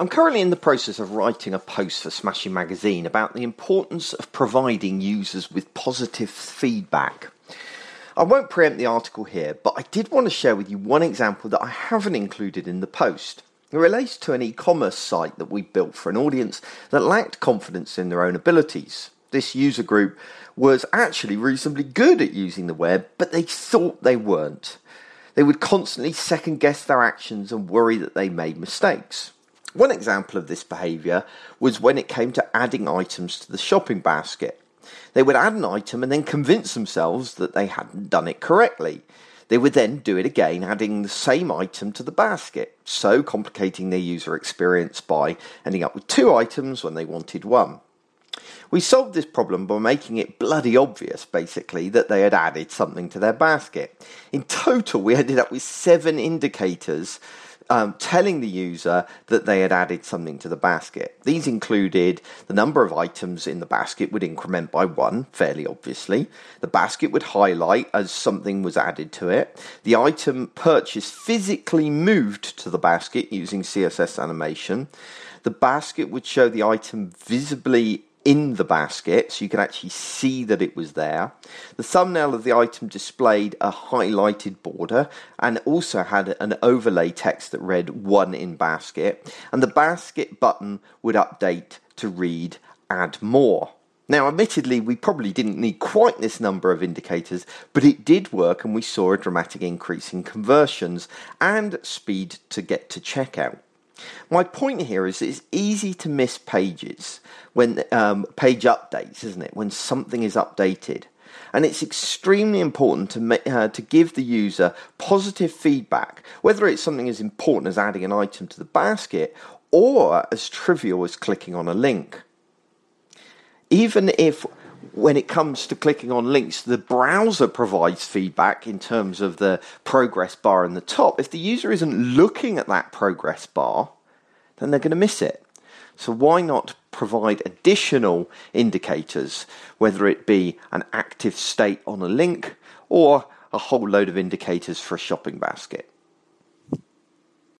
I'm currently in the process of writing a post for Smashing Magazine about the importance of providing users with positive feedback. I won't preempt the article here, but I did want to share with you one example that I haven't included in the post. It relates to an e commerce site that we built for an audience that lacked confidence in their own abilities. This user group was actually reasonably good at using the web, but they thought they weren't. They would constantly second guess their actions and worry that they made mistakes. One example of this behaviour was when it came to adding items to the shopping basket. They would add an item and then convince themselves that they hadn't done it correctly. They would then do it again, adding the same item to the basket, so complicating their user experience by ending up with two items when they wanted one. We solved this problem by making it bloody obvious, basically, that they had added something to their basket. In total, we ended up with seven indicators um, telling the user that they had added something to the basket. These included the number of items in the basket would increment by one, fairly obviously. The basket would highlight as something was added to it. The item purchased physically moved to the basket using CSS animation. The basket would show the item visibly in the basket so you can actually see that it was there. The thumbnail of the item displayed a highlighted border and also had an overlay text that read one in basket and the basket button would update to read add more. Now, admittedly, we probably didn't need quite this number of indicators, but it did work and we saw a dramatic increase in conversions and speed to get to checkout. My point here is it's easy to miss pages when um, page updates, isn't it? When something is updated. And it's extremely important to, uh, to give the user positive feedback, whether it's something as important as adding an item to the basket or as trivial as clicking on a link. Even if when it comes to clicking on links, the browser provides feedback in terms of the progress bar in the top. If the user isn't looking at that progress bar, then they're going to miss it. So, why not provide additional indicators, whether it be an active state on a link or a whole load of indicators for a shopping basket?